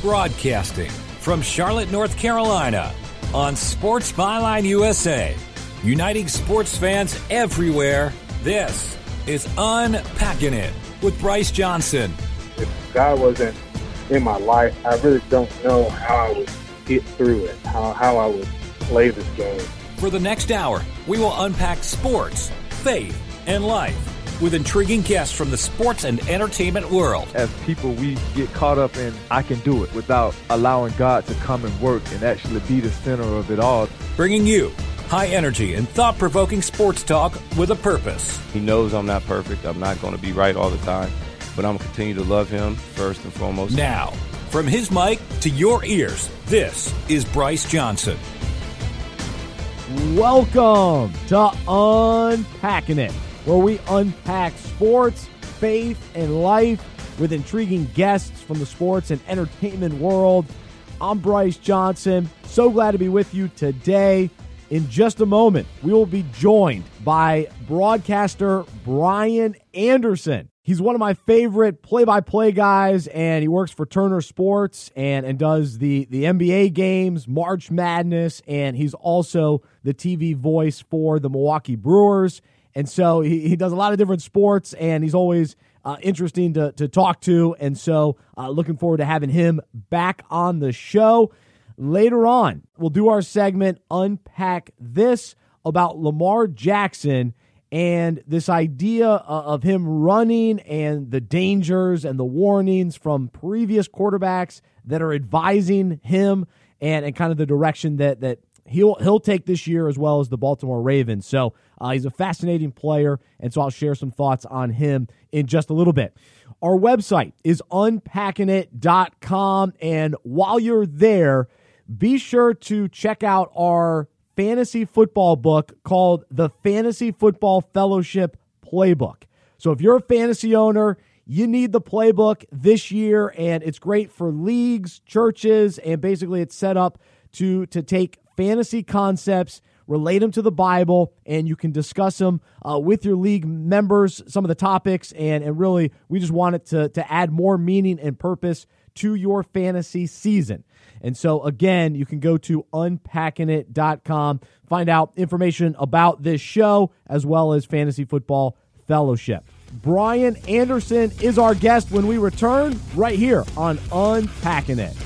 Broadcasting from Charlotte, North Carolina on Sports Byline USA, uniting sports fans everywhere. This is Unpacking It with Bryce Johnson. If God wasn't in my life, I really don't know how I would get through it, how, how I would play this game. For the next hour, we will unpack sports, faith, and life with intriguing guests from the sports and entertainment world. As people, we get caught up in, I can do it without allowing God to come and work and actually be the center of it all. Bringing you high energy and thought provoking sports talk with a purpose. He knows I'm not perfect. I'm not going to be right all the time, but I'm going to continue to love him first and foremost. Now, from his mic to your ears, this is Bryce Johnson. Welcome to Unpacking It, where we unpack sports, faith, and life with intriguing guests from the sports and entertainment world. I'm Bryce Johnson. So glad to be with you today. In just a moment, we will be joined by broadcaster Brian Anderson. He's one of my favorite play-by-play guys, and he works for Turner Sports and, and does the, the NBA games, March Madness, and he's also the TV voice for the Milwaukee Brewers. And so he, he does a lot of different sports, and he's always uh, interesting to, to talk to. And so uh, looking forward to having him back on the show. Later on, we'll do our segment Unpack This about Lamar Jackson and this idea of him running and the dangers and the warnings from previous quarterbacks that are advising him and, and kind of the direction that, that he'll he'll take this year as well as the Baltimore Ravens. So uh, he's a fascinating player, and so I'll share some thoughts on him in just a little bit. Our website is unpackingit.com, and while you're there, be sure to check out our fantasy football book called the Fantasy Football Fellowship Playbook. So if you're a fantasy owner, you need the playbook this year, and it's great for leagues, churches, and basically it's set up to to take fantasy concepts, relate them to the Bible, and you can discuss them uh, with your league members, some of the topics, and, and really, we just want it to, to add more meaning and purpose to your fantasy season. And so, again, you can go to unpackingit.com, find out information about this show as well as Fantasy Football Fellowship. Brian Anderson is our guest when we return right here on Unpacking It.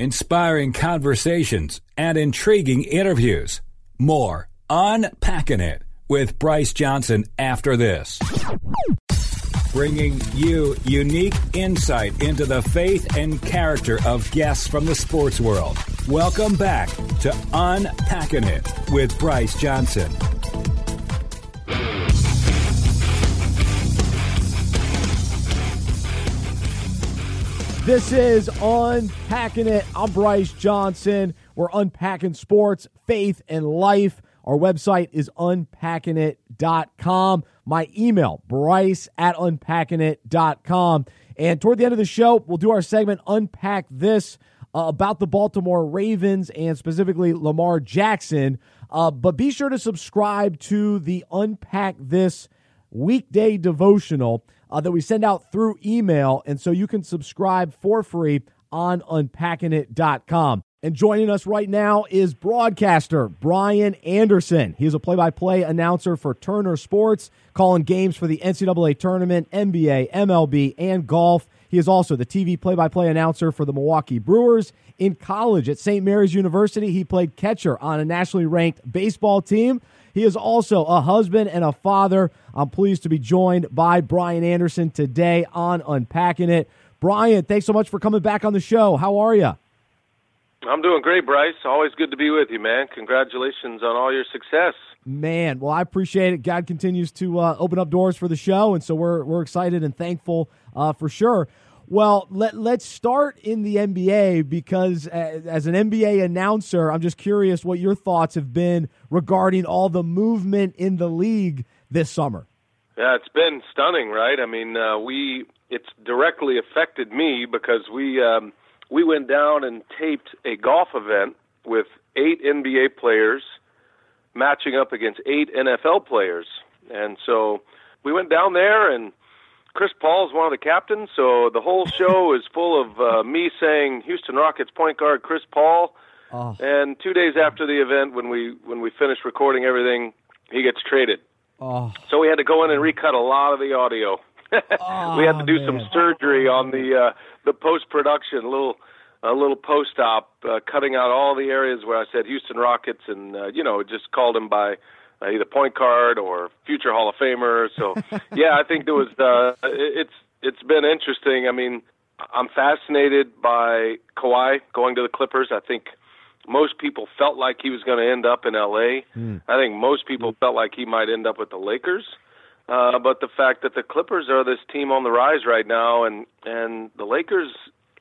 Inspiring conversations, and intriguing interviews. More Unpacking It with Bryce Johnson after this. Bringing you unique insight into the faith and character of guests from the sports world. Welcome back to Unpacking It with Bryce Johnson. This is Unpacking It. I'm Bryce Johnson. We're unpacking sports, faith, and life. Our website is unpackingit.com. My email, bryce at unpackingit.com. And toward the end of the show, we'll do our segment Unpack This uh, about the Baltimore Ravens and specifically Lamar Jackson. Uh, but be sure to subscribe to the Unpack This weekday devotional uh, that we send out through email. And so you can subscribe for free on unpackingit.com. And joining us right now is broadcaster Brian Anderson. He is a play by play announcer for Turner Sports, calling games for the NCAA tournament, NBA, MLB, and golf. He is also the TV play by play announcer for the Milwaukee Brewers. In college at St. Mary's University, he played catcher on a nationally ranked baseball team. He is also a husband and a father. I'm pleased to be joined by Brian Anderson today on Unpacking It. Brian, thanks so much for coming back on the show. How are you? I'm doing great, Bryce. Always good to be with you, man. Congratulations on all your success. Man, well, I appreciate it. God continues to uh, open up doors for the show, and so we're we're excited and thankful uh, for sure. Well, let, let's start in the NBA because uh, as an NBA announcer, I'm just curious what your thoughts have been regarding all the movement in the league this summer. Yeah, it's been stunning, right? I mean, uh, we it's directly affected me because we um, we went down and taped a golf event with eight NBA players matching up against eight NFL players, and so we went down there and Chris Paul is one of the captains, so the whole show is full of uh, me saying Houston Rockets point guard Chris Paul. Oh. And two days after the event, when we when we finished recording everything, he gets traded. Oh, So we had to go in and recut a lot of the audio. we had to do some surgery on the uh, the post production, a little a little post op, uh, cutting out all the areas where I said Houston Rockets, and uh, you know just called him by uh, either point guard or future Hall of Famer. So yeah, I think there was uh, it- it's it's been interesting. I mean, I'm fascinated by Kawhi going to the Clippers. I think most people felt like he was going to end up in LA. I think most people felt like he might end up with the Lakers. Uh, but the fact that the Clippers are this team on the rise right now, and and the Lakers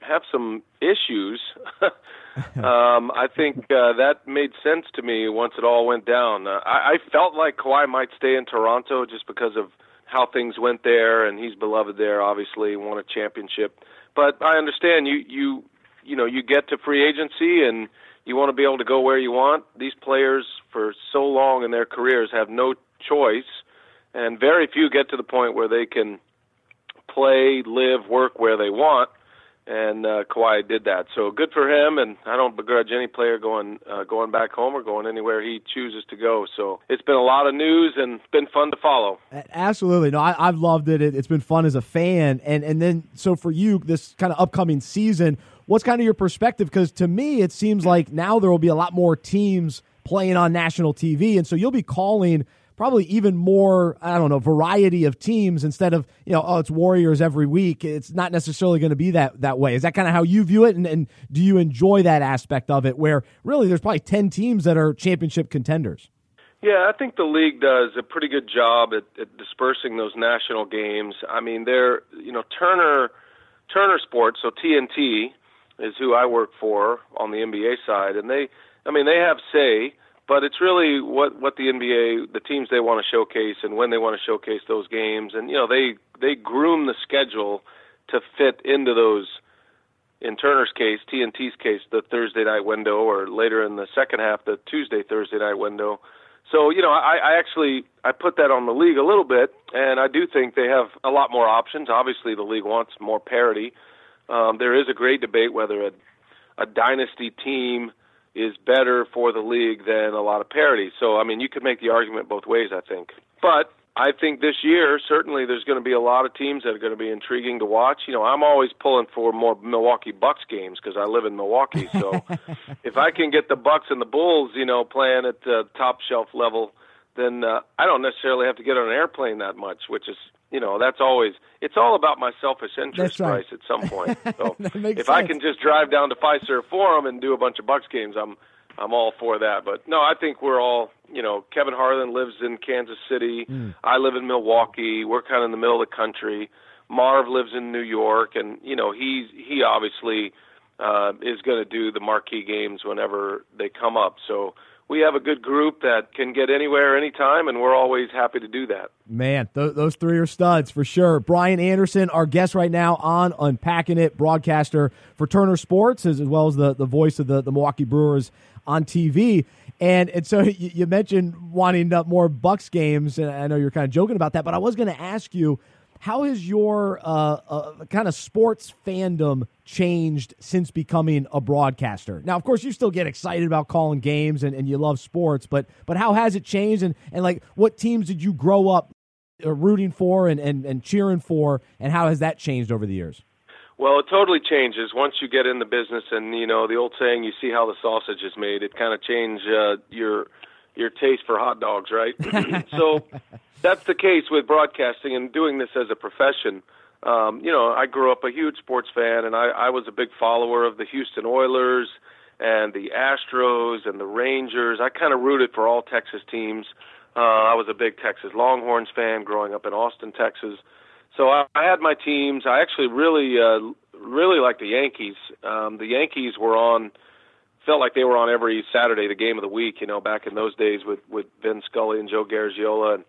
have some issues. um, I think uh, that made sense to me once it all went down. Uh, I, I felt like Kawhi might stay in Toronto just because of how things went there, and he's beloved there. Obviously, won a championship. But I understand you you you know you get to free agency and you want to be able to go where you want. These players for so long in their careers have no choice, and very few get to the point where they can play, live, work where they want. And uh, Kawhi did that, so good for him. And I don't begrudge any player going uh, going back home or going anywhere he chooses to go. So it's been a lot of news and been fun to follow. Absolutely. No, I, I've loved it. it. It's been fun as a fan. And and then so for you, this kind of upcoming season, what's kind of your perspective? Because to me, it seems like now there will be a lot more teams playing on national TV, and so you'll be calling probably even more I don't know variety of teams instead of you know oh it's Warriors every week. It's not necessarily going to be that that way. Is that kind of how you view it? And, and do you enjoy that aspect of it, where really there's probably ten teams that are championship contenders? Yeah, I think the league does a pretty good job at, at dispersing those national games. I mean, they're you know Turner Turner Sports, so TNT is who I work for on the NBA side, and they, I mean, they have say, but it's really what what the NBA, the teams they want to showcase, and when they want to showcase those games, and you know they they groom the schedule to fit into those. In Turner's case, TNT's case, the Thursday night window, or later in the second half, the Tuesday Thursday night window. So you know, I, I actually I put that on the league a little bit, and I do think they have a lot more options. Obviously, the league wants more parity. Um, there is a great debate whether a, a dynasty team is better for the league than a lot of parity. So I mean, you could make the argument both ways. I think, but I think this year certainly there's going to be a lot of teams that are going to be intriguing to watch. You know, I'm always pulling for more Milwaukee Bucks games because I live in Milwaukee. So if I can get the Bucks and the Bulls, you know, playing at the top shelf level, then uh, I don't necessarily have to get on an airplane that much, which is you know that's always it's all about my selfish interest right. price at some point. So if i can just drive down to Fiserv forum and do a bunch of bucks games i'm I'm all for that. But no, I think we're all you know Kevin Harlan lives in Kansas City. Hmm. I live in Milwaukee. We're kind of in the middle of the country. Marv lives in New York, and you know he's he obviously uh, is going to do the marquee games whenever they come up. So we have a good group that can get anywhere, anytime, and we're always happy to do that. Man, th- those three are studs for sure. Brian Anderson, our guest right now on Unpacking It, broadcaster for Turner Sports, as, as well as the, the voice of the, the Milwaukee Brewers on TV. And and so you, you mentioned wanting up more Bucks games, and I know you're kind of joking about that, but I was going to ask you, how has your uh, uh, kind of sports fandom changed since becoming a broadcaster? Now, of course, you still get excited about calling games and, and you love sports, but but how has it changed? And, and like, what teams did you grow up uh, rooting for and, and, and cheering for, and how has that changed over the years? Well, it totally changes once you get in the business, and you know the old saying, "You see how the sausage is made." It kind of change uh, your your taste for hot dogs, right? so that's the case with broadcasting and doing this as a profession. Um, you know, I grew up a huge sports fan, and I, I was a big follower of the Houston Oilers and the Astros and the Rangers. I kind of rooted for all Texas teams. Uh, I was a big Texas Longhorns fan growing up in Austin, Texas. So I, I had my teams. I actually really, uh, really liked the Yankees. Um, the Yankees were on, felt like they were on every Saturday, the game of the week. You know, back in those days with with Vin Scully and Joe Garagiola, and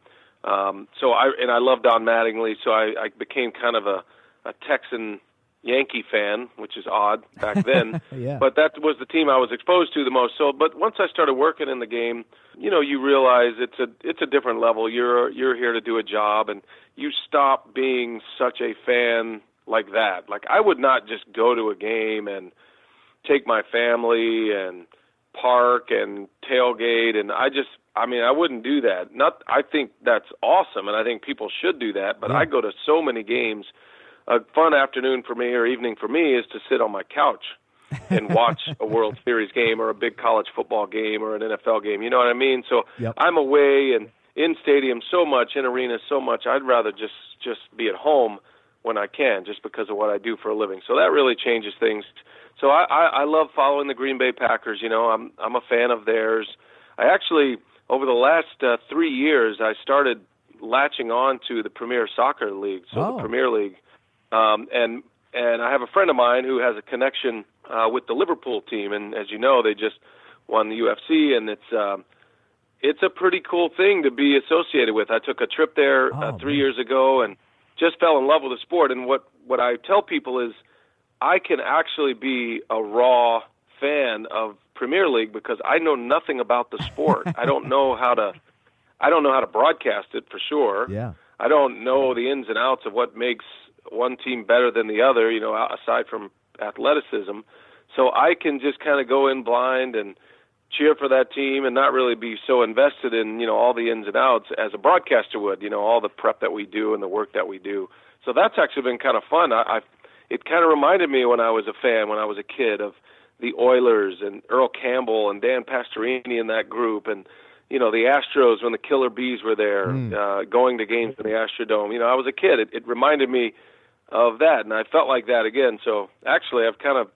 um, so I and I loved Don Mattingly. So I, I became kind of a, a Texan Yankee fan, which is odd back then. yeah. But that was the team I was exposed to the most. So, but once I started working in the game, you know, you realize it's a it's a different level. You're you're here to do a job, and you stop being such a fan like that. Like I would not just go to a game and take my family and park and tailgate, and I just I mean, I wouldn't do that. Not, I think that's awesome, and I think people should do that. But Yeah. I go to so many games. A fun afternoon for me or evening for me is to sit on my couch and watch a World Series game or a big college football game or an NFL game. You know what I mean? So Yep. I'm away and in stadiums so much, in arenas so much. I'd rather just just be at home when I can, just because of what I do for a living. So that really changes things. So I, I, I love following the Green Bay Packers. You know, I'm I'm a fan of theirs. I actually over the last uh, three years I started latching on to the Premier Soccer League, so Oh. the Premier League, um, and and I have a friend of mine who has a connection uh, with the Liverpool team, and as you know, they just won the UFC, and it's um, it's a pretty cool thing to be associated with. I took a trip there uh, Oh, three man. years ago and just fell in love with the sport. And what what I tell people is, I can actually be a raw fan of Premier League because I know nothing about the sport. I don't know how to I don't know how to broadcast it for sure. Yeah. I don't know the ins and outs of what makes one team better than the other, you know, aside from athleticism. So I can just kind of go in blind and cheer for that team and not really be so invested in, you know, all the ins and outs as a broadcaster would, you know, all the prep that we do and the work that we do. So that's actually been kind of fun. I, I it kind of reminded me when I was a fan, when I was a kid of the Oilers and Earl Campbell and Dan Pastorini in that group and you know the Astros when the Killer Bees were there, uh, going to games in the Astrodome. You know, I was a kid. It, it reminded me of that, and I felt like that again. So actually, I've kind of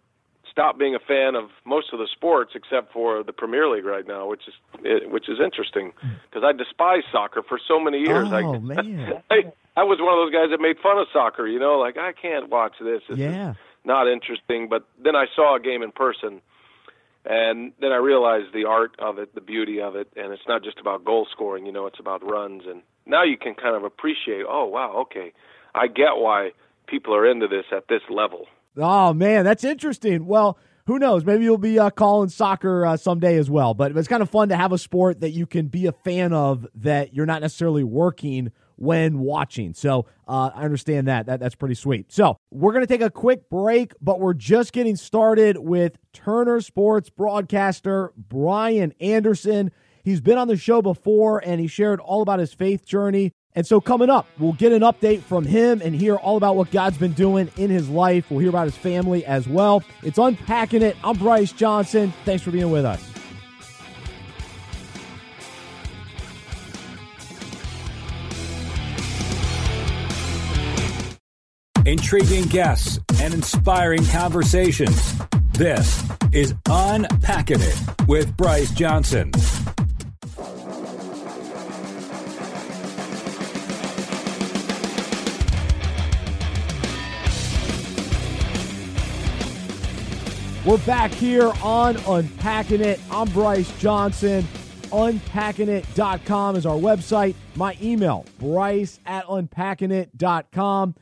stopped being a fan of most of the sports except for the Premier League right now, which is which is interesting hmm. because I despised soccer for so many years. I, Oh, man. I I was one of those guys that made fun of soccer. You know, like I can't watch this. Yeah. not interesting. But then I saw a game in person and then I realized the art of it, the beauty of it, and it's not just about goal scoring. You know, it's about runs, and now you can kind of appreciate. Oh, wow, okay, I get why people are into this at this level. Oh man, that's interesting. Well, who knows? Maybe you'll be uh, calling soccer uh, someday as well. But it's kind of fun to have a sport that you can be a fan of that you're not necessarily working when watching. So uh, I understand that. that. That's pretty sweet. So we're going to take a quick break, but we're just getting started with Turner Sports broadcaster Brian Anderson. He's been on the show before and he shared all about his faith journey. And so, coming up, we'll get an update from him and hear all about what God's been doing in his life. We'll hear about his family as well. It's Unpacking It. I'm Bryce Johnson. Thanks for being with us. Intriguing guests and inspiring conversations. This is Unpacking It with Bryce Johnson. We're back here on Unpacking It. I'm Bryce Johnson. Unpackingit.com is our website. My email, bryce at unpackingit.com.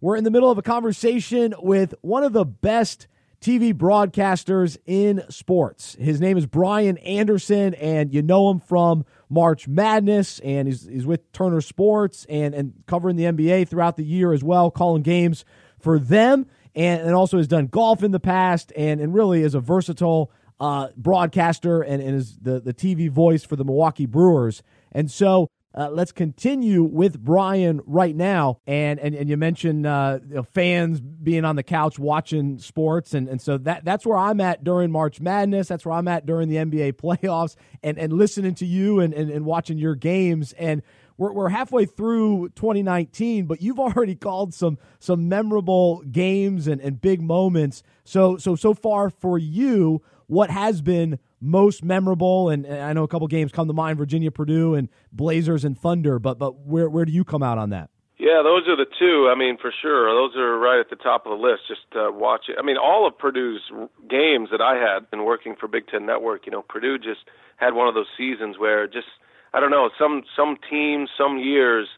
We're in the middle of a conversation with one of the best TV broadcasters in sports. His name is Brian Anderson, and you know him from March Madness, and he's, he's with Turner Sports and, and covering the NBA throughout the year as well, calling games for them, and, and also has done golf in the past, and, and really is a versatile uh, broadcaster and, and is the, the TV voice for the Milwaukee Brewers. And so uh, let's continue with Brian right now. And and, and you mentioned uh, you know, fans being on the couch watching sports, and, and so that that's where I'm at during March Madness. That's where I'm at during the NBA playoffs, and, and listening to you and, and, and watching your games. And we're, we're halfway through 2019, but you've already called some some memorable games and, and big moments. So so so far for you, what has been most memorable? And, and I know a couple games come to mind: Virginia, Purdue, and Blazers and Thunder. But but where where do you come out on that? Yeah, those are the two. I mean, for sure, those are right at the top of the list. Just uh, it. I mean, all of Purdue's games that I had been working for Big Ten Network. You know, Purdue just had one of those seasons where just I don't know some some teams, some years,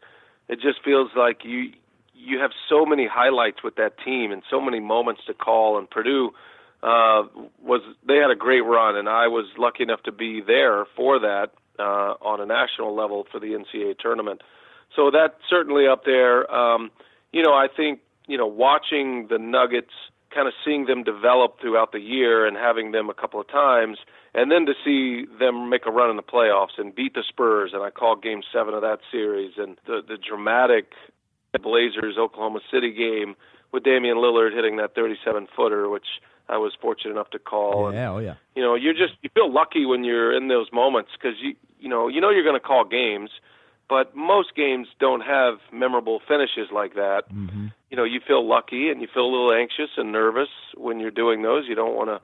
it just feels like you you have so many highlights with that team and so many moments to call. And Purdue uh, was they had a great run, and I was lucky enough to be there for that uh, on a national level for the NCAA tournament. So that's certainly up there. Um, you know, I think you know watching the Nuggets, kind of seeing them develop throughout the year, and having them a couple of times, and then to see them make a run in the playoffs and beat the Spurs, and I called Game Seven of that series, and the the dramatic Blazers Oklahoma City game with Damian Lillard hitting that 37 footer, which I was fortunate enough to call. Yeah, and, oh yeah. You know, you're just you feel lucky when you're in those moments because you you know you know you're going to call games, but most games don't have memorable finishes like that. Mm-hmm. You know, you feel lucky and you feel a little anxious and nervous when you're doing those. You don't want to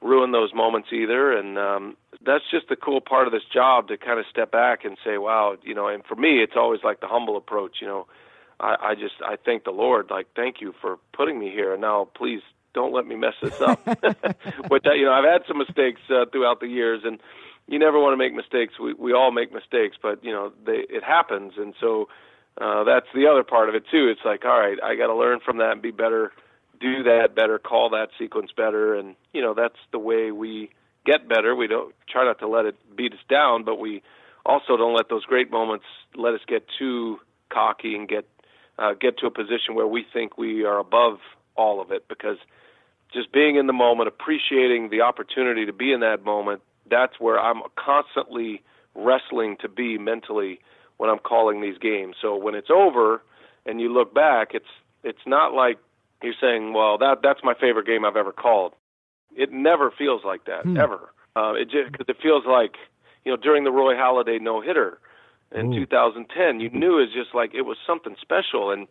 ruin those moments either, and um, that's just the cool part of this job to kind of step back and say, wow, you know. And for me, it's always like the humble approach. You know, I, I just I thank the Lord, like thank you for putting me here, and now please don't let me mess this up. but that, you know, I've had some mistakes uh, throughout the years, and you never want to make mistakes. We we all make mistakes, but you know, they it happens, and so uh, that's the other part of it too. It's like, all right, I got to learn from that and be better, do that better, call that sequence better, and you know, that's the way we get better. We don't try not to let it beat us down, but we also don't let those great moments let us get too cocky and get uh, get to a position where we think we are above all of it because just being in the moment, appreciating the opportunity to be in that moment, that's where I'm constantly wrestling to be mentally when I'm calling these games. So when it's over and you look back, it's it's not like you're saying, "Well, that that's my favorite game I've ever called." It never feels like that Hmm. ever. Uh, it just cause it feels like you know during the Roy Halladay no hitter in Ooh. 2010, you knew it was just like it was something special, and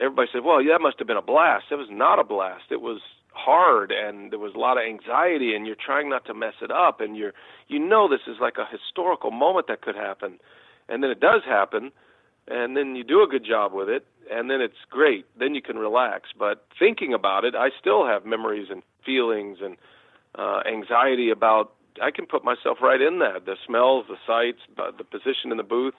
everybody said, "Well, yeah, that must have been a blast." It was not a blast. It was hard, and there was a lot of anxiety, and you're trying not to mess it up, and you're you know this is like a historical moment that could happen, and then it does happen, and then you do a good job with it, and then it's great. Then you can relax. But thinking about it, I still have memories and feelings and uh, anxiety about. I can put myself right in that. The smells, the sights, the position in the booth,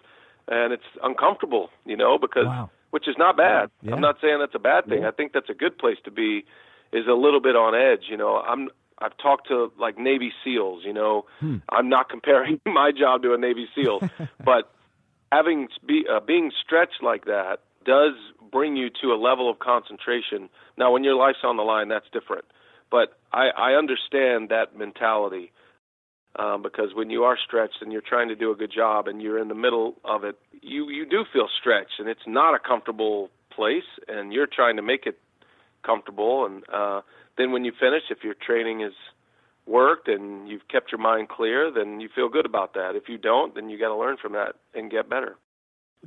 and it's uncomfortable, you know, because Wow. which is not bad. Yeah. I'm not saying that's a bad thing. I think that's a good place to be. Is a little bit on edge, you know. I'm I've talked to like Navy SEALs, you know. Hmm. I'm not comparing my job to a Navy SEAL, but having be uh, being stretched like that does bring you to a level of concentration. Now, when your life's on the line, that's different. But I, I understand that mentality um, because when you are stretched and you're trying to do a good job and you're in the middle of it, you you do feel stretched, and it's not a comfortable place, and you're trying to make it comfortable. And uh, then when you finish, if your training is worked and you've kept your mind clear, then you feel good about that. If you don't, then you got to learn from that and get better.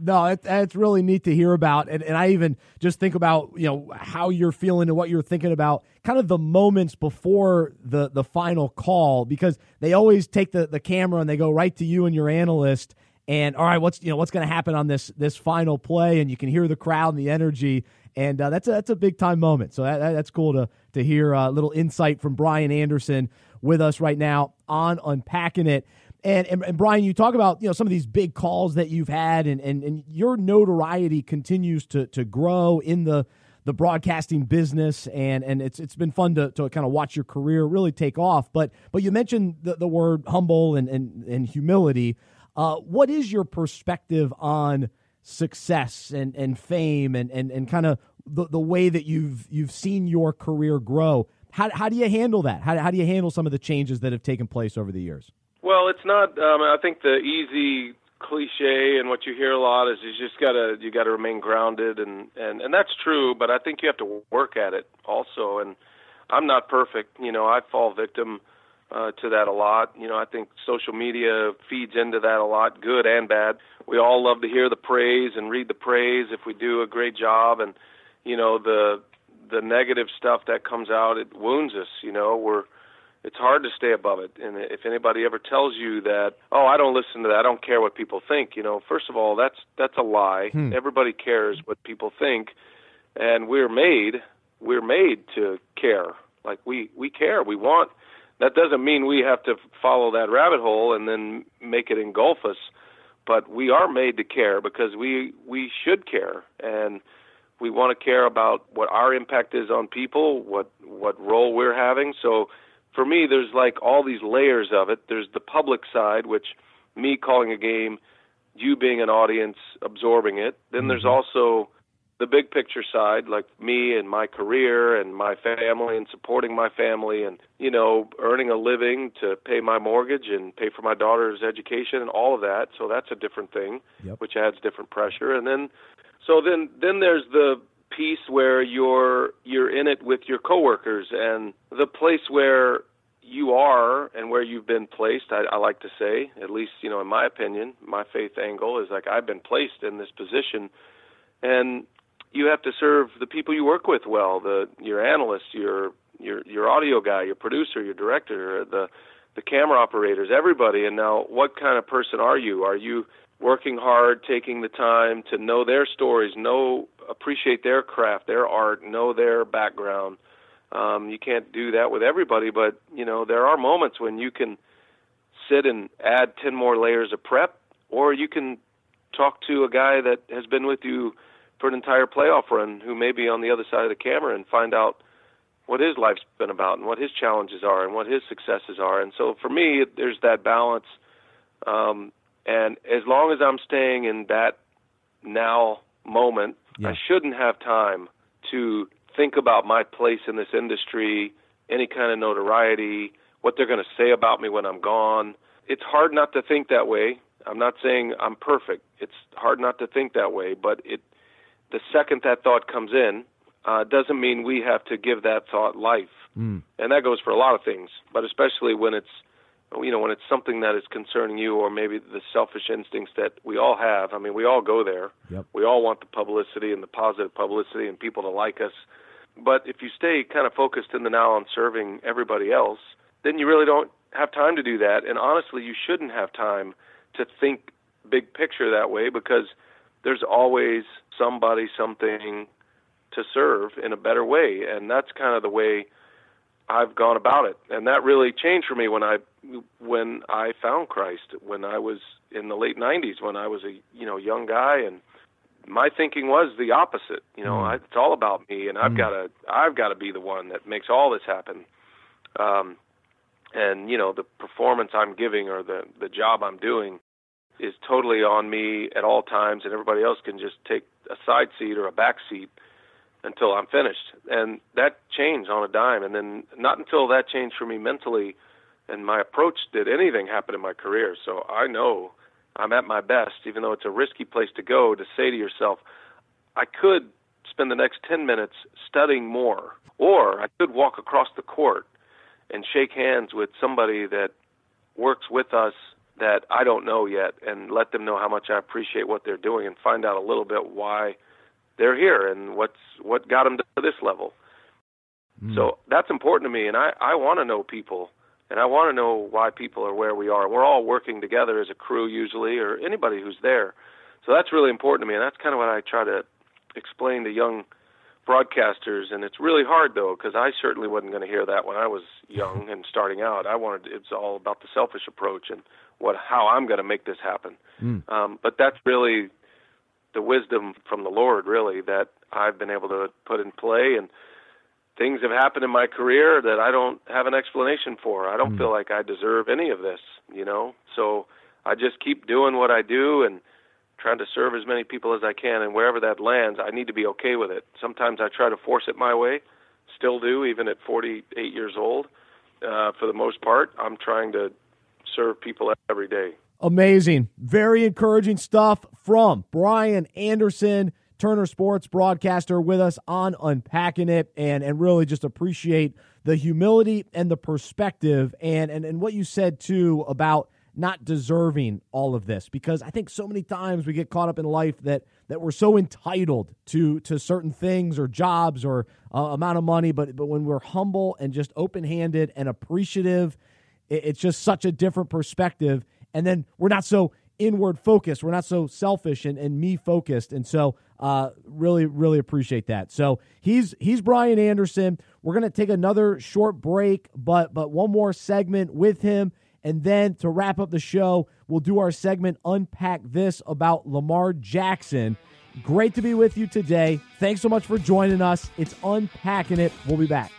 No, it, that's really neat to hear about, and, and I even just think about you know how you're feeling and what you're thinking about, kind of the moments before the the final call, because they always take the the camera and they go right to you and your analyst, and all right, what's you know what's going to happen on this this final play, and you can hear the crowd and the energy, and uh, that's a that's a big time moment. So that, that- that's cool to to hear a little insight from Brian Anderson with us right now on unpacking it. And, and and Brian, you talk about you know some of these big calls that you've had, and and, and your notoriety continues to to grow in the the broadcasting business, and and it's it's been fun to, to kind of watch your career really take off. But but you mentioned the, the word humble and and, and humility. Uh, what is your perspective on success and, and fame and, and, and kind of the, the way that you've you've seen your career grow? How, how do you handle that? How, how do you handle some of the changes that have taken place over the years? Well, it's not. Um, I think the easy cliche and what you hear a lot is you just gotta you gotta remain grounded and and and that's true. But I think you have to work at it also. And I'm not perfect. You know, I fall victim uh, to that a lot. You know, I think social media feeds into that a lot, good and bad. We all love to hear the praise and read the praise if we do a great job, and you know the the negative stuff that comes out it wounds us. You know, we're it's hard to stay above it. And if anybody ever tells you that, oh, I don't listen to that, I don't care what people think, you know, first of all, that's that's a lie. Hmm. Everybody cares what people think, and we're made we're made to care. Like we we care. We want. That doesn't mean we have to follow that rabbit hole and then make it engulf us, but we are made to care because we we should care and we want to care about what our impact is on people, what what role we're having. So for me, there's like all these layers of it. There's the public side, which me calling a game, you being an audience absorbing it. Then there's Mm-hmm. also the big picture side, like me and my career and my family and supporting my family and, you know, earning a living to pay my mortgage and pay for my daughter's education and all of that. So that's a different thing, Yep. which adds different pressure. And then, so then, then there's the piece where you're, you're in it with your coworkers and the place where you are and where you've been placed, I, I like to say, at least, you know, in my opinion, my faith angle is like I've been placed in this position and you have to serve the people you work with well, the your analyst, your your your audio guy, your producer, your director, the the camera operators, everybody. And now, what kind of person are you? Are you working hard, taking the time to know their stories, know appreciate their craft, their art, know their background? Um, you can't do that with everybody, but you know there are moments when you can sit and add ten more layers of prep, or you can talk to a guy that has been with you for an entire playoff run who may be on the other side of the camera and find out what his life's been about and what his challenges are and what his successes are. And so for me, there's that balance. Um, and as long as I'm staying in that now moment, Yeah. I shouldn't have time to think about my place in this industry, any kind of notoriety, what they're going to say about me when I'm gone. It's hard not to think that way. I'm not saying I'm perfect. It's hard not to think that way, but it the second that thought comes in, uh, doesn't mean we have to give that thought life. Mm. And that goes for a lot of things, but especially when it's you know when it's something that is concerning you or maybe the selfish instincts that we all have. I mean, we all go there. Yep. We all want the publicity and the positive publicity and people to like us. But if you stay kind of focused in the now on serving everybody else, then you really don't have time to do that. And honestly, you shouldn't have time to think big picture that way because there's always somebody, something to serve in a better way. And that's kind of the way I've gone about it. And that really changed for me when I when I found Christ when I was in the late 90s when I was a you know young guy and my thinking was the opposite. You know, I, it's all about me, and I've got to I've got to be the one that makes all this happen. Um, and you know, the performance I'm giving or the the job I'm doing is totally on me at all times, and everybody else can just take a side seat or a back seat until I'm finished. And that changed on a dime. And then not until that changed for me mentally and my approach did anything happen in my career. So I know I'm at my best, even though it's a risky place to go, to say to yourself, I could spend the next 10 minutes studying more, or I could walk across the court and shake hands with somebody that works with us that I don't know yet and let them know how much I appreciate what they're doing and find out a little bit why they're here and what's what got them to this level. So that's important to me and I I want to know people and I want to know why people are where we are. We're all working together as a crew usually or anybody who's there. So that's really important to me and that's kind of what I try to explain to young broadcasters and it's really hard though because I certainly wasn't going to hear that when I was young and starting out. I wanted it's all about the selfish approach and what how I'm going to make this happen. Um, but that's really the wisdom from the Lord, really, that I've been able to put in play. And things have happened in my career that I don't have an explanation for. I don't feel like I deserve any of this, you know? So I just keep doing what I do and trying to serve as many people as I can. And wherever that lands, I need to be okay with it. Sometimes I try to force it my way, still do, even at 48 years old. Uh, for the most part, I'm trying to serve people every day. Amazing. Very encouraging stuff from Brian Anderson, Turner Sports broadcaster, with us on Unpacking It, and, and really just appreciate the humility and the perspective and, and, and what you said too about not deserving all of this because I think so many times we get caught up in life that that we're so entitled to to certain things or jobs or uh, amount of money but but when we're humble and just open-handed and appreciative it- it's just such a different perspective and then we're not so inward focused we're not so selfish and, and me focused and so uh, really really appreciate that so he's he's brian anderson we're to take another short break but but one more segment with him and then to wrap up the show we'll do our segment unpack this about lamar jackson Great to be with you today. Thanks so much for joining us. It's Unpacking It. We'll be back.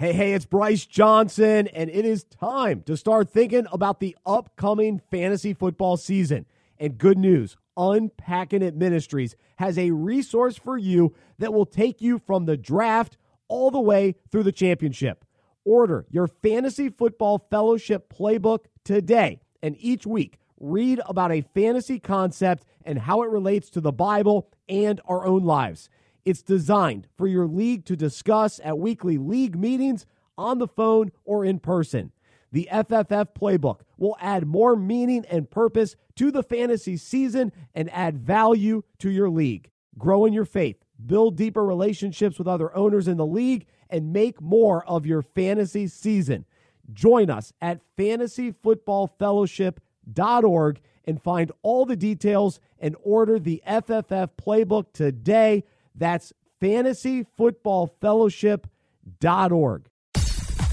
Hey, hey, it's Bryce Johnson, and it is time to start thinking about the upcoming fantasy football season. And good news Unpacking It Ministries has a resource for you that will take you from the draft all the way through the championship. Order your fantasy football fellowship playbook today, and each week, read about a fantasy concept and how it relates to the Bible and our own lives. It's designed for your league to discuss at weekly league meetings, on the phone, or in person. The FFF playbook will add more meaning and purpose to the fantasy season and add value to your league. Grow in your faith, build deeper relationships with other owners in the league, and make more of your fantasy season. Join us at fantasyfootballfellowship.org and find all the details and order the FFF playbook today. That's fantasyfootballfellowship.org.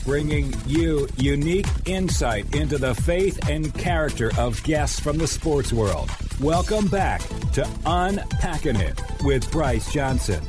Bringing you unique insight into the faith and character of guests from the sports world. Welcome back to Unpacking It with Bryce Johnson.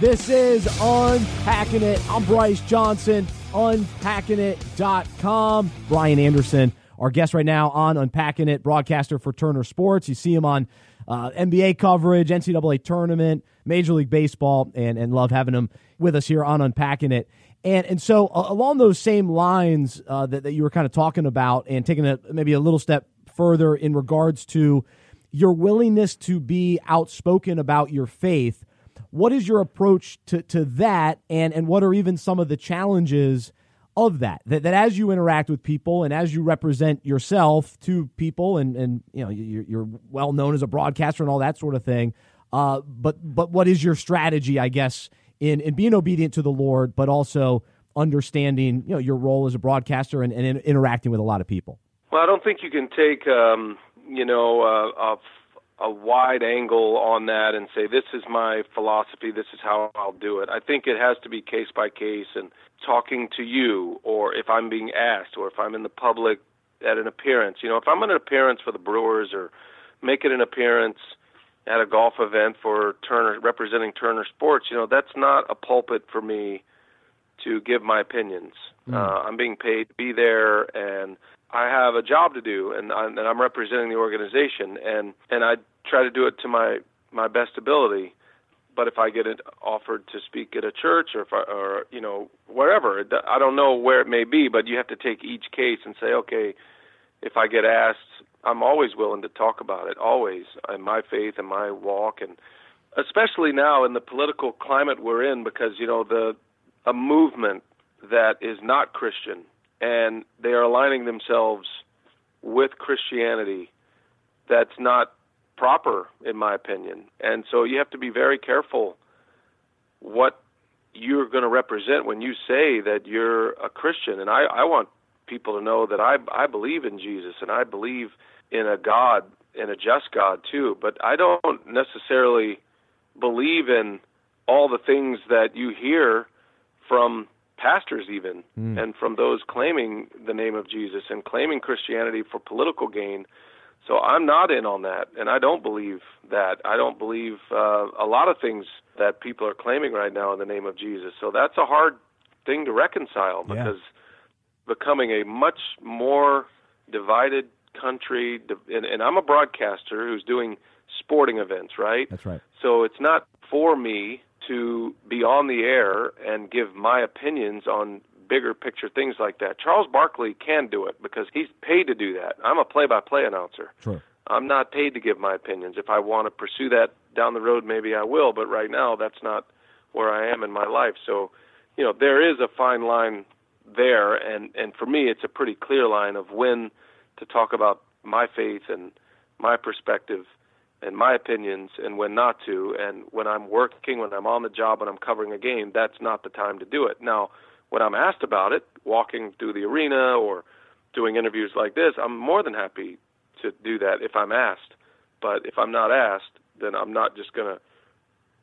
This is Unpacking It. I'm Bryce Johnson, unpackingit.com. Brian Anderson our guest right now on Unpacking It, broadcaster for Turner Sports. You see him on uh, NBA coverage, NCAA tournament, Major League Baseball, and, and love having him with us here on Unpacking It. And and so uh, along those same lines uh, that, that you were kind of talking about and taking a maybe a little step further in regards to your willingness to be outspoken about your faith, what is your approach to, to that and, and what are even some of the challenges of that, that that as you interact with people and as you represent yourself to people and and you know you're, you're well known as a broadcaster and all that sort of thing uh, but but what is your strategy i guess in in being obedient to the lord but also understanding you know your role as a broadcaster and, and in, interacting with a lot of people well i don't think you can take um, you know uh, a a wide angle on that and say this is my philosophy this is how I'll do it. I think it has to be case by case and talking to you or if I'm being asked or if I'm in the public at an appearance. You know, if I'm at an appearance for the Brewers or making an appearance at a golf event for Turner representing Turner Sports, you know, that's not a pulpit for me to give my opinions. Mm. Uh, I'm being paid to be there and I have a job to do and I'm, and I'm representing the organization and and I try to do it to my my best ability. But if I get it offered to speak at a church or if I, or you know wherever, I don't know where it may be, but you have to take each case and say, okay, if I get asked, I'm always willing to talk about it, always, in my faith and my walk, and especially now in the political climate we're in, because you know the a movement that is not Christian and they are aligning themselves with Christianity that's not proper, in my opinion. And so you have to be very careful what you're going to represent when you say that you're a Christian. And I, I want people to know that I, I believe in Jesus and I believe in a God and a just God too. But I don't necessarily believe in all the things that you hear from pastors even mm. and from those claiming the name of Jesus and claiming Christianity for political gain so I'm not in on that, and I don't believe that. I don't believe uh, a lot of things that people are claiming right now in the name of Jesus. So that's a hard thing to reconcile because yeah. becoming a much more divided country, and, and I'm a broadcaster who's doing sporting events, right? That's right. So it's not for me to be on the air and give my opinions on bigger picture things like that. Charles Barkley can do it because he's paid to do that. I'm a play-by-play announcer. Sure. I'm not paid to give my opinions. If I want to pursue that down the road, maybe I will. But right now, that's not where I am in my life. So, you know, there is a fine line there, and and for me, it's a pretty clear line of when to talk about my faith and my perspective and my opinions and when not to and when I'm working when I'm on the job when I'm covering a game that's not the time to do it now when I'm asked about it, walking through the arena or doing interviews like this, I'm more than happy to do that if I'm asked. But if I'm not asked, then I'm not just going to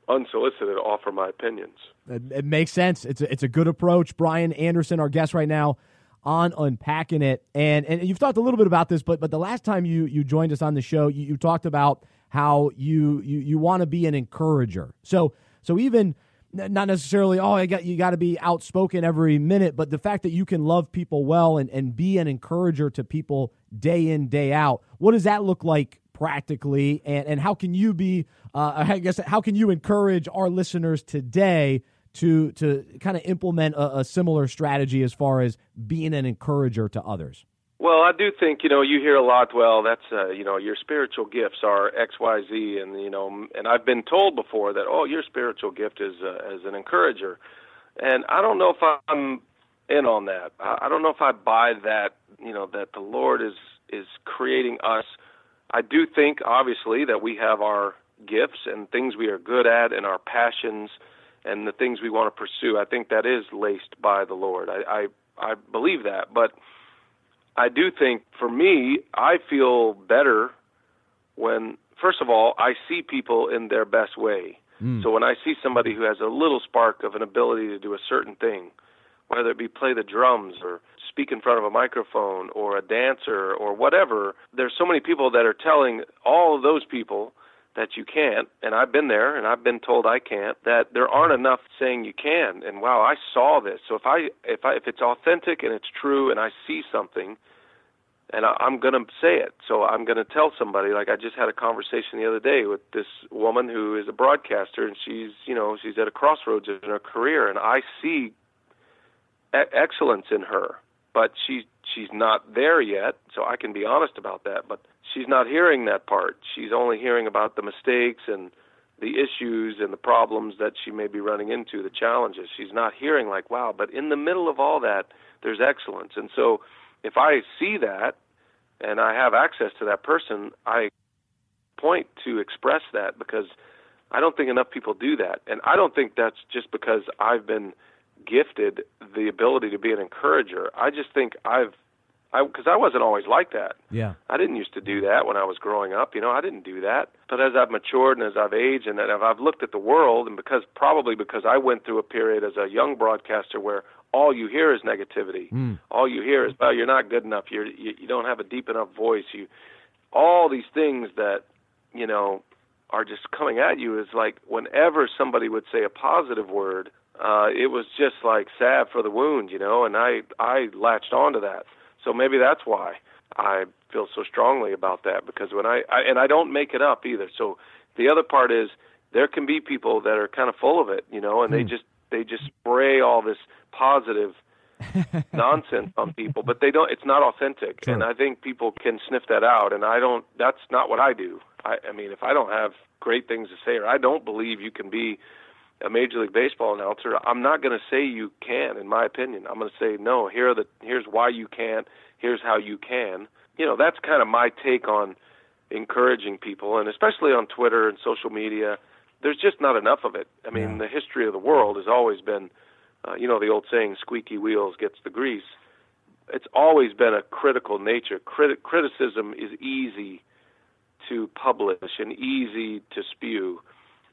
unsolicited offer my opinions. It, it, makes sense. It's a, it's a good approach. Brian Anderson, our guest right now on unpacking it, and and you've talked a little bit about this, but but the last time you you joined us on the show, you, you talked about how you you you want to be an encourager. So so even not necessarily oh I got you got to be outspoken every minute, but the fact that you can love people well and and be an encourager to people day in day out. What does that look like practically, and and how can you be? Uh, I guess how can you encourage our listeners today? To, to kind of implement a, a similar strategy as far as being an encourager to others. Well, I do think you know you hear a lot. Well, that's uh, you know your spiritual gifts are X, Y, Z, and you know, and I've been told before that oh, your spiritual gift is uh, as an encourager, and I don't know if I'm in on that. I don't know if I buy that. You know that the Lord is is creating us I do think, obviously, that we have our gifts and things we are good at and our passions and the things we want to pursue. I think that is laced by the Lord. I, I, I believe that. But I do think, for me, I feel better when, first of all, I see people in their best way. Mm. So when I see somebody who has a little spark of an ability to do a certain thing, whether it be play the drums or speak in front of a microphone or a dancer or whatever, there's so many people that are telling all of those people that you can't, and I've been there and I've been told I can't, that there aren't enough saying you can. And wow, I saw this. So if I if I if it's authentic and it's true and I see something and I, I'm going to say it. So I'm going to tell somebody. Like I just had a conversation the other day with this woman who is a broadcaster, and she's, you know, she's at a crossroads in her career, and I see excellence in her but she she's not there yet, so I can be honest about that. But she's not hearing that part. She's only hearing about the mistakes and the issues and the problems that she may be running into, the challenges. She's not hearing like, wow, but in the middle of all that, there's excellence. And so if I see that and I have access to that person, I point to express that because I don't think enough people do that. And I don't think that's just because I've been gifted the ability to be an encourager. I just think I've because I wasn't always like that. Yeah. I didn't used to do that when I was growing up. You know, I didn't do that. But as I've matured and as I've aged and as I've looked at the world, and because probably because I went through a period as a young broadcaster where all you hear is negativity. Mm. All you hear is, well, you're not good enough. You're, you you don't have a deep enough voice. You all these things that you know are just coming at you is like whenever somebody would say a positive word uh, it was just like salve for the wound, you know, and I I latched onto that. So maybe that's why I feel so strongly about that because when I, I and I don't make it up either. So the other part is there can be people that are kind of full of it, you know, and mm. they hmm. just they just spray all this positive nonsense on people, but they don't. It's not authentic, and I think people can sniff that out. And I don't. That's not what I do. I, I mean, if I don't have great things to say, or I don't believe you can be a Major League Baseball announcer, I'm not going to say you can. In my opinion, I'm going to say no. Here are the here's why you can't. Here's how you can. You know, that's kind of my take on encouraging people, and especially on Twitter and social media. There's just not enough of it. I mean, the history of the world has always been, uh, you know, the old saying, "Squeaky wheels gets the grease." It's always been a critical nature. Crit- criticism is easy to publish and easy to spew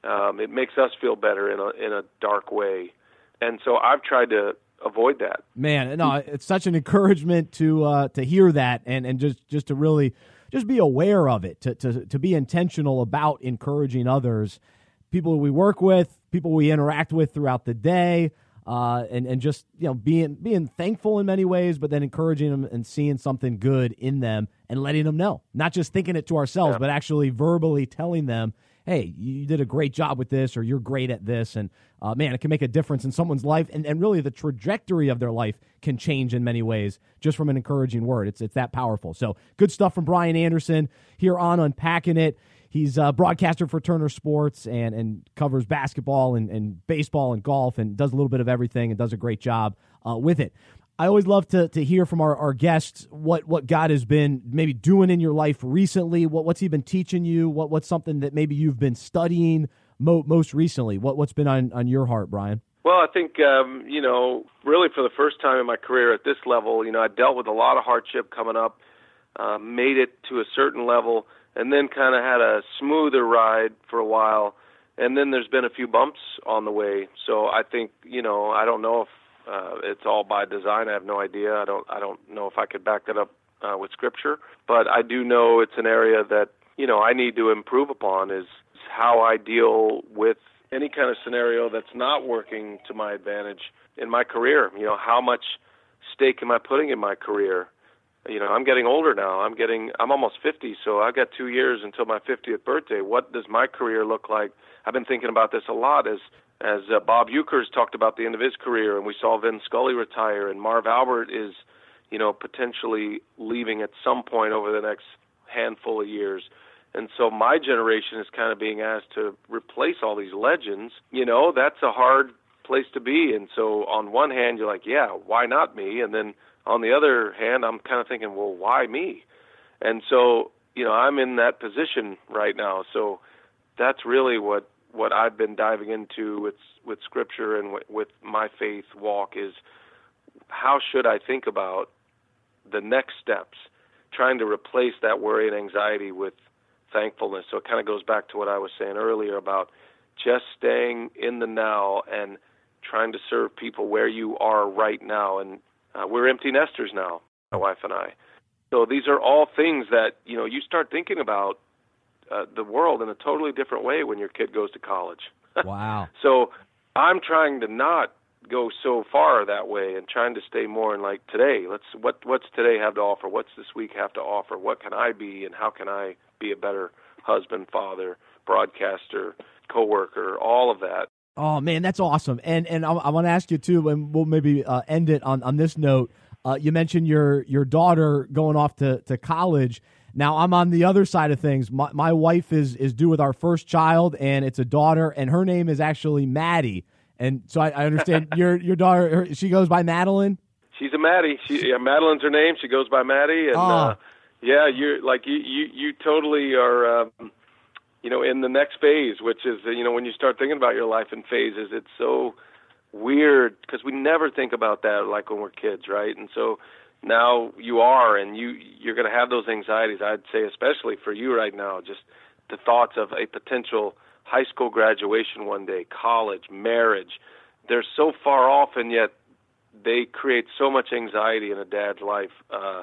um, it makes us feel better in a in a dark way, and so I've tried to avoid that. Man, no, it's such an encouragement to uh, to hear that, and and just just to really just be aware of it, to to to be intentional about encouraging others, people we work with, people we interact with throughout the day. Uh, and and just you know being being thankful in many ways, but then encouraging them and seeing something good in them and letting them know, not just thinking it to ourselves, yeah. but actually verbally telling them, hey, you did a great job with this, or you're great at this. And uh, man, it can make a difference in someone's life. And, and really, the trajectory of their life can change in many ways just from an encouraging word. It's, it's that powerful. So, good stuff from Brian Anderson here on Unpacking It. He's a broadcaster for Turner Sports and, and covers basketball and, and baseball and golf and does a little bit of everything and does a great job uh, with it. I always love to, to hear from our, our guests what, what God has been maybe doing in your life recently. What, what's He been teaching you? What, what's something that maybe you've been studying mo- most recently? What, what's been on, on your heart, Brian? Well, I think, um, you know, really for the first time in my career at this level, you know, I dealt with a lot of hardship coming up. uh, made it to a certain level, and then kind of had a smoother ride for a while. And then there's been a few bumps on the way. So I think you know I don't know if uh, it's all by design. I have no idea. I don't I don't know if I could back that up uh, with scripture, but I do know it's an area that you know I need to improve upon is how I deal with any kind of scenario that's not working to my advantage in my career. You know, how much stake am I putting in my career? You know, I'm getting older now. I'm getting I'm almost 50, so I've got 2 years until my 50th birthday. What does my career look like? I've been thinking about this a lot as as uh, Bob Ueckers talked about the end of his career and we saw Vin Scully retire and Marv Albert is, you know, potentially leaving at some point over the next handful of years. And so my generation is kind of being asked to replace all these legends. You know, that's a hard place to be. And so on one hand, you're like, yeah, why not me? And then on the other hand, I'm kind of thinking, well, why me? And so, you know, I'm in that position right now. So that's really what what I've been diving into with with scripture and with, with my faith walk is how should I think about the next steps, trying to replace that worry and anxiety with thankfulness. So it kind of goes back to what I was saying earlier about just staying in the now and trying to serve people where you are right now. And uh, we're empty nesters now, my wife and I. So these are all things that you know you start thinking about uh, the world in a totally different way when your kid goes to college. Wow. so I'm trying to not go so far that way and trying to stay more in like today. Let's what what's today have to offer? What's this week have to offer? What can I be and how can I be a better husband, father, broadcaster, coworker, all of that. Oh man, that's awesome. And and I, I want to ask you too, and we'll maybe uh, end it on on this note. Uh, you mentioned your your daughter going off to to college. Now I'm on the other side of things. My, my wife is is due with our first child, and it's a daughter, and her name is actually Maddie. And so I, I understand your your daughter. Her, she goes by Madeline. She's a Maddie. She yeah, Madeline's her name. She goes by Maddie, and Oh. uh, yeah, you're like you you you totally are. Um, you know, in the next phase, which is you know when you start thinking about your life in phases, it's so weird because we never think about that like when we're kids, right? And so now you are, and you you're going to have those anxieties. I'd say, especially for you right now, just the thoughts of a potential high school graduation one day, college, marriage. They're so far off, and yet they create so much anxiety in a dad's life, uh,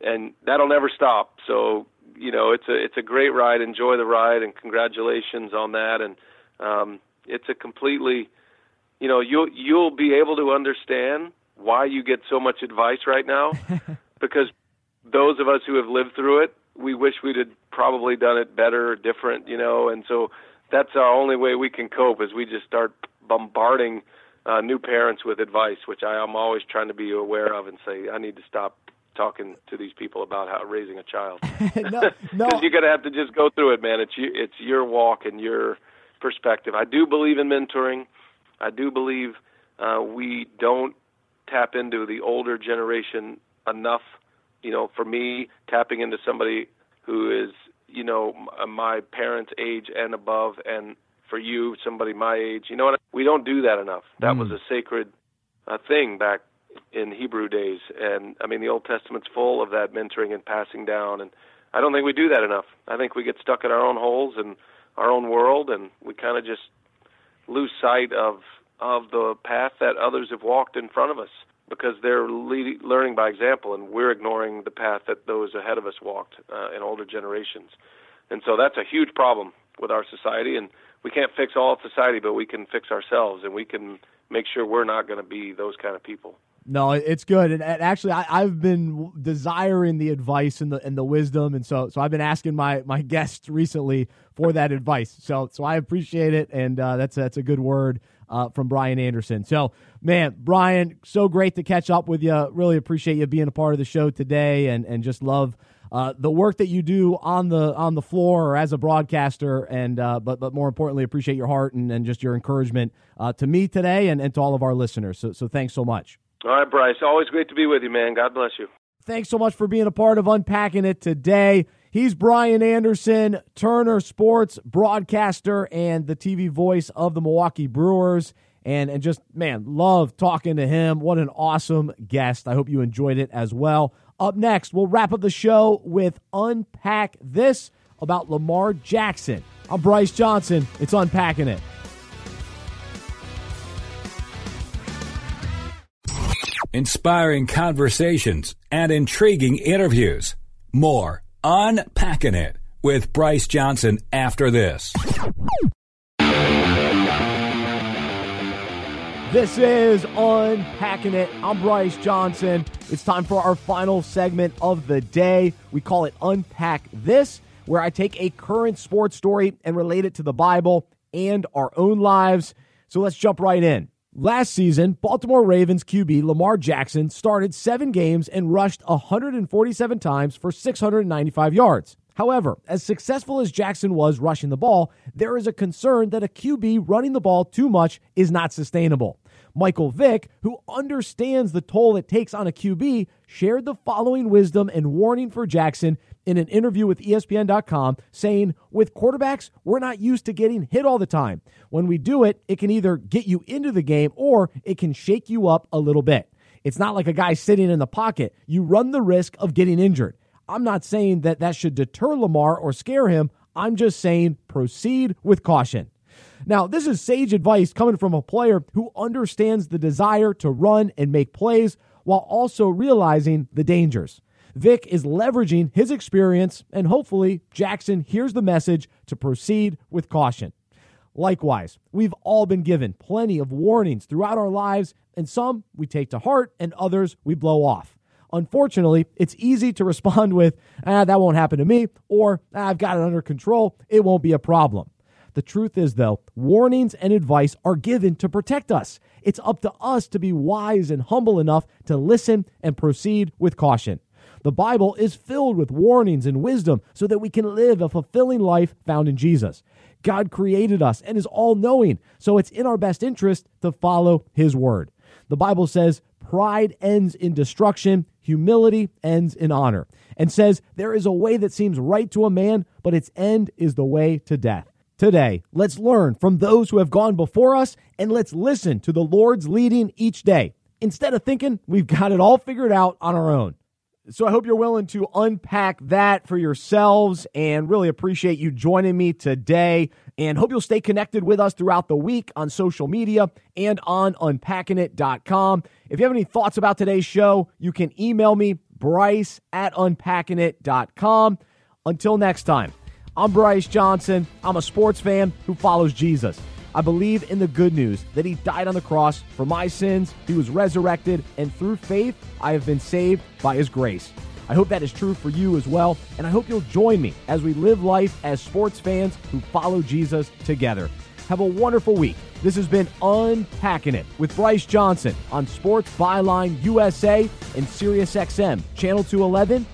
and that'll never stop. So you know, it's a it's a great ride. Enjoy the ride, and congratulations on that. And um, it's a completely, you know, you'll you'll be able to understand why you get so much advice right now, because those of us who have lived through it, we wish we'd have probably done it better, or different, you know. And so that's our only way we can cope is we just start bombarding uh, new parents with advice, which I am always trying to be aware of and say I need to stop talking to these people about how raising a child. no, no. Because you're gonna have to just go through it, man. It's you, it's your walk and your perspective. I do believe in mentoring. I do believe uh, we don't tap into the older generation enough. You know, for me, tapping into somebody who is, you know, m- my parents' age and above, and for you, somebody my age. You know what? We don't do that enough. That was a sacred uh, thing back in Hebrew days, and I mean, the Old Testament's full of that mentoring and passing down, and I don't think we do that enough. I think we get stuck in our own holes and our own world, and we kind of just lose sight of of the path that others have walked in front of us because they're learning by example, and we're ignoring the path that those ahead of us walked uh, in older generations. And so that's a huge problem with our society, and we can't fix all of society, but we can fix ourselves, and we can make sure we're not going to be those kind of people. No, it's good, and, and actually, I, I've been desiring the advice and the and the wisdom, and so so I've been asking my my guests recently for that advice. So so I appreciate it, and uh, that's that's a good word uh, from Brian Anderson. So man, Brian, so great to catch up with you. Really appreciate you being a part of the show today, and and just love. Uh, the work that you do on the on the floor or as a broadcaster, and uh, but but more importantly, appreciate your heart and, and just your encouragement uh, to me today and, and to all of our listeners. So so thanks so much. All right, Bryce. Always great to be with you, man. God bless you. Thanks so much for being a part of Unpacking It today. He's Brian Anderson, Turner Sports broadcaster and the TV voice of the Milwaukee Brewers. And, and just, man, love talking to him. What an awesome guest. I hope you enjoyed it as well. Up next, we'll wrap up the show with Unpack This about Lamar Jackson. I'm Bryce Johnson. It's Unpacking It. Inspiring conversations and intriguing interviews. More Unpacking It with Bryce Johnson after this. This is Unpacking It. I'm Bryce Johnson. It's time for our final segment of the day. We call it Unpack This, where I take a current sports story and relate it to the Bible and our own lives. So let's jump right in. Last season, Baltimore Ravens QB Lamar Jackson started seven games and rushed 147 times for 695 yards. However, as successful as Jackson was rushing the ball, there is a concern that a QB running the ball too much is not sustainable. Michael Vick, who understands the toll it takes on a QB, shared the following wisdom and warning for Jackson in an interview with ESPN.com, saying, With quarterbacks, we're not used to getting hit all the time. When we do it, it can either get you into the game or it can shake you up a little bit. It's not like a guy sitting in the pocket. You run the risk of getting injured. I'm not saying that that should deter Lamar or scare him. I'm just saying proceed with caution. Now, this is sage advice coming from a player who understands the desire to run and make plays while also realizing the dangers. Vick is leveraging his experience, and hopefully, Jackson hears the message to proceed with caution. Likewise, we've all been given plenty of warnings throughout our lives, and some we take to heart, and others we blow off. Unfortunately, it's easy to respond with, ah, that won't happen to me, or ah, I've got it under control, it won't be a problem. The truth is, though, warnings and advice are given to protect us. It's up to us to be wise and humble enough to listen and proceed with caution. The Bible is filled with warnings and wisdom so that we can live a fulfilling life found in Jesus. God created us and is all knowing, so it's in our best interest to follow His word. The Bible says, Pride ends in destruction, humility ends in honor, and says, There is a way that seems right to a man, but its end is the way to death. Today, let's learn from those who have gone before us and let's listen to the Lord's leading each day instead of thinking we've got it all figured out on our own. So I hope you're willing to unpack that for yourselves and really appreciate you joining me today and hope you'll stay connected with us throughout the week on social media and on unpackingit.com. If you have any thoughts about today's show, you can email me, bryce at unpackingit.com. Until next time. I'm Bryce Johnson. I'm a sports fan who follows Jesus. I believe in the good news that he died on the cross for my sins, he was resurrected, and through faith, I have been saved by his grace. I hope that is true for you as well, and I hope you'll join me as we live life as sports fans who follow Jesus together. Have a wonderful week. This has been Unpacking It with Bryce Johnson on Sports Byline USA and SiriusXM, Channel 211